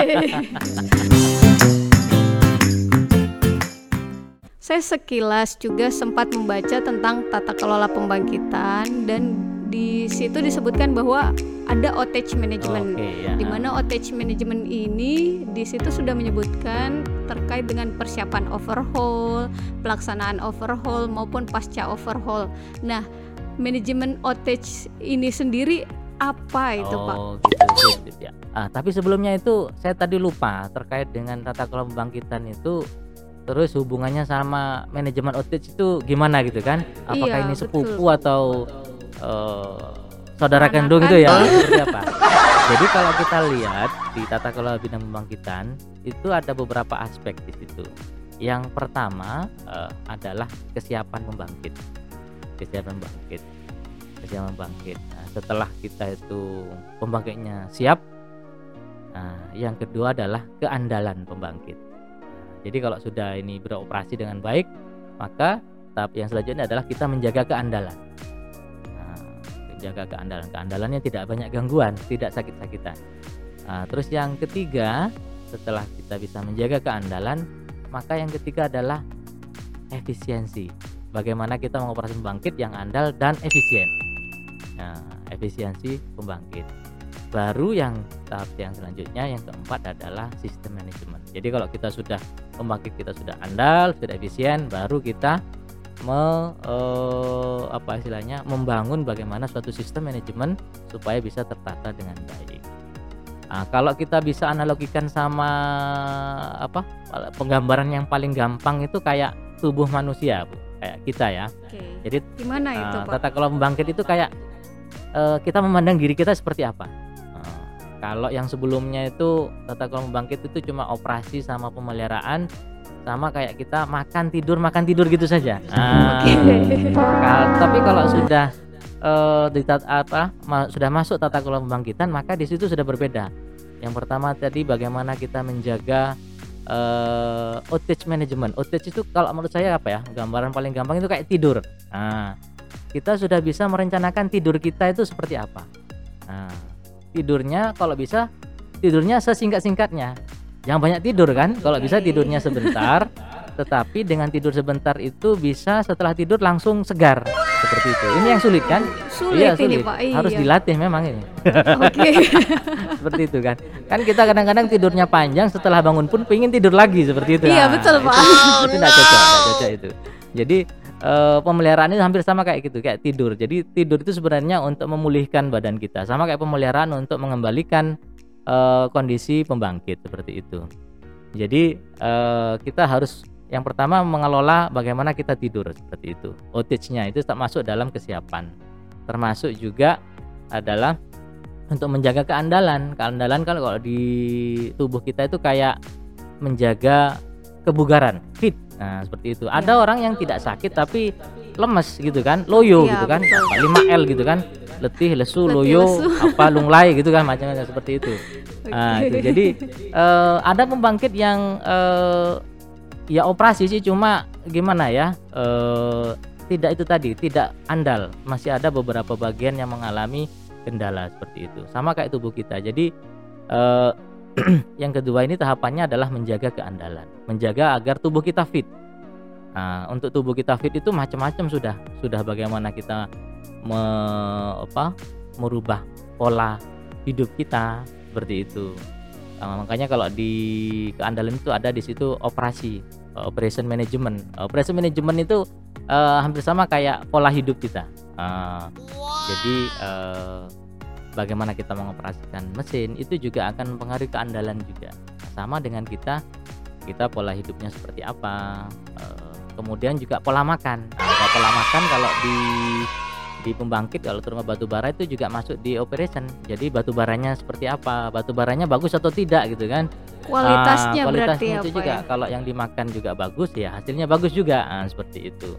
Saya sekilas juga sempat membaca tentang tata kelola pembangkitan dan di situ disebutkan bahwa ada outage management. Oke, ya. Di mana outage management ini di situ sudah menyebutkan terkait dengan persiapan overhaul, pelaksanaan overhaul maupun pasca overhaul. Nah, manajemen outage ini sendiri apa itu, Pak? oh, gitu, sip, sip, ya. Ah, tapi sebelumnya itu saya tadi lupa terkait dengan tata kelola pembangkitan itu terus hubungannya sama manajemen outage itu gimana gitu kan? Apakah Iya, ini betul. sepupu atau eh, saudara Anak kandung itu ya? apa? Jadi kalau kita lihat di tata kelola bidang pembangkitan itu ada beberapa aspek di situ. Yang pertama eh, adalah kesiapan pembangkit. Kesiapan pembangkit. Kesiapan pembangkit. Setelah kita itu pembangkitnya siap, nah, yang kedua adalah keandalan pembangkit. Nah, jadi kalau sudah ini beroperasi dengan baik, maka tahap yang selanjutnya adalah kita menjaga keandalan. Nah, menjaga keandalan. Keandalannya tidak banyak gangguan, tidak sakit-sakitan. Nah, terus yang ketiga, setelah kita bisa menjaga keandalan, maka yang ketiga adalah efisiensi. Bagaimana kita mengoperasi pembangkit yang andal dan efisien. Nah, efisiensi pembangkit. Baru yang tahap yang selanjutnya yang keempat adalah sistem manajemen. Jadi kalau kita sudah pembangkit kita sudah andal, sudah efisien, baru kita me, eh, apa istilahnya membangun bagaimana suatu sistem manajemen supaya bisa tertata dengan baik. Nah, kalau kita bisa analogikan sama apa penggambaran yang paling gampang itu kayak tubuh manusia, Bu. Kayak kita ya. Oke. Jadi Gimana itu, Pak? tata kelola pembangkit itu kayak eh, kita memandang diri kita seperti apa. Nah, kalau yang sebelumnya itu tata kelola pembangkit itu cuma operasi sama pemeliharaan sama kayak kita makan tidur makan tidur gitu saja. Oke. kal- tapi kalau sudah eh, di tat- apa ma- sudah masuk tata kelola pembangkitan maka di situ sudah berbeda. Yang pertama tadi bagaimana kita menjaga eh outage management. Outage itu kalau menurut saya apa ya? Gambaran paling gampang itu kayak tidur. Nah, kita sudah bisa merencanakan tidur kita itu seperti apa. Nah, tidurnya kalau bisa tidurnya sesingkat-singkatnya. Jangan banyak tidur kan? Kalau bisa Oke. tidurnya sebentar, tetapi dengan tidur sebentar itu bisa setelah tidur langsung segar seperti itu. Ini yang sulit kan? Sulit iya, ini, sulit. Pak. Iya. Harus dilatih memang ini. Oke. seperti itu kan. Kan kita kadang-kadang tidurnya panjang setelah bangun pun pengen tidur lagi seperti itu. Iya, Nah, betul, Pak. Itu, itu nggak cocok, cocok itu. Jadi eh, pemeliharaan itu hampir sama kayak gitu, kayak tidur. Jadi tidur itu sebenarnya untuk memulihkan badan kita, sama kayak pemeliharaan untuk mengembalikan eh, kondisi pembangkit seperti itu. Jadi eh, kita harus yang pertama mengelola bagaimana kita tidur seperti itu. Outage-nya itu tak masuk dalam kesiapan. Termasuk juga adalah untuk menjaga keandalan. Keandalan kalau di tubuh kita itu kayak menjaga kebugaran, fit. Nah, seperti itu. Ada orang yang tidak sakit tapi lemes gitu kan, loyo Iya, gitu kan. betul. Apa 5L gitu kan. Letih, lesu, Letih, loyo, lesu. apa lunglai gitu kan macam-macam seperti itu. Nah, itu. Jadi eh, ada pembangkit yang eh, ya operasi sih cuma gimana ya? eh, tidak itu tadi, tidak andal. Masih ada beberapa bagian yang mengalami kendala seperti itu. Sama kayak tubuh kita. Jadi eh, yang kedua ini tahapannya adalah menjaga keandalan, menjaga agar tubuh kita fit. Nah, untuk tubuh kita fit itu macam-macam sudah, sudah bagaimana kita me, apa, merubah pola hidup kita seperti itu. Nah, makanya kalau di keandalan itu ada di situ operasi, eh, operation management. Operation management itu eh, hampir sama kayak pola hidup kita. Ah, Jadi eh, bagaimana kita mengoperasikan mesin itu juga akan mempengaruhi keandalan juga. Sama dengan kita, kita pola hidupnya seperti apa. eh, kemudian juga pola makan. Nah, pola makan kalau di di pembangkit kalau terutama batu bara itu juga masuk di operation. Jadi batu baranya seperti apa, batu baranya bagus atau tidak gitu kan. Kualitasnya berarti kualitasnya itu apa juga ya? kalau yang dimakan juga bagus ya hasilnya bagus juga Ah, seperti itu.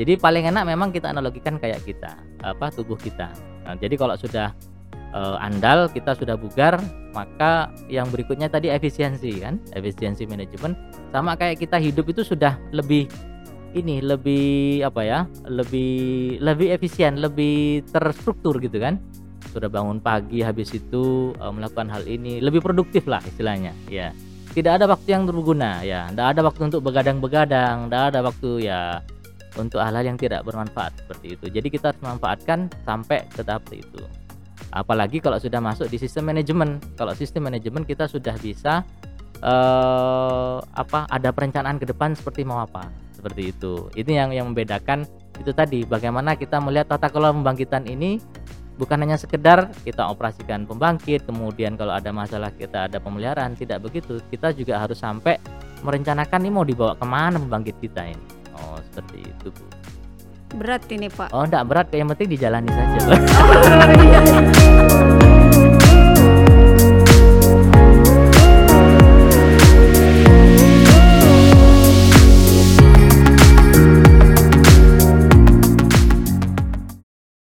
Jadi paling enak memang kita analogikan kayak kita, apa tubuh kita. Nah, jadi kalau sudah eh, andal, kita sudah bugar, maka yang berikutnya tadi efisiensi kan, efisiensi manajemen. Sama kayak kita hidup itu sudah lebih ini lebih apa ya, lebih lebih efisien, lebih terstruktur gitu kan. sudah bangun pagi habis itu uh, melakukan hal ini lebih produktif lah istilahnya ya. Tidak ada waktu yang berguna ya. Tidak ada waktu untuk begadang-begadang tidak ada waktu ya untuk hal-hal yang tidak bermanfaat seperti itu. Jadi kita harus memanfaatkan sampai ke tahap itu apalagi kalau sudah masuk di sistem manajemen. Kalau sistem manajemen kita sudah bisa uh, apa ada perencanaan ke depan seperti mau apa. Seperti itu. Ini yang yang membedakan itu tadi. Bagaimana kita melihat tata kelola pembangkitan ini bukan hanya sekedar kita operasikan pembangkit kemudian kalau ada masalah kita ada pemeliharaan. Tidak begitu. Kita juga harus sampai merencanakan ini mau dibawa ke mana pembangkit kita ini. Oh seperti itu bu berat ini pak oh enggak berat yang penting dijalani saja. Oh, iya, iya.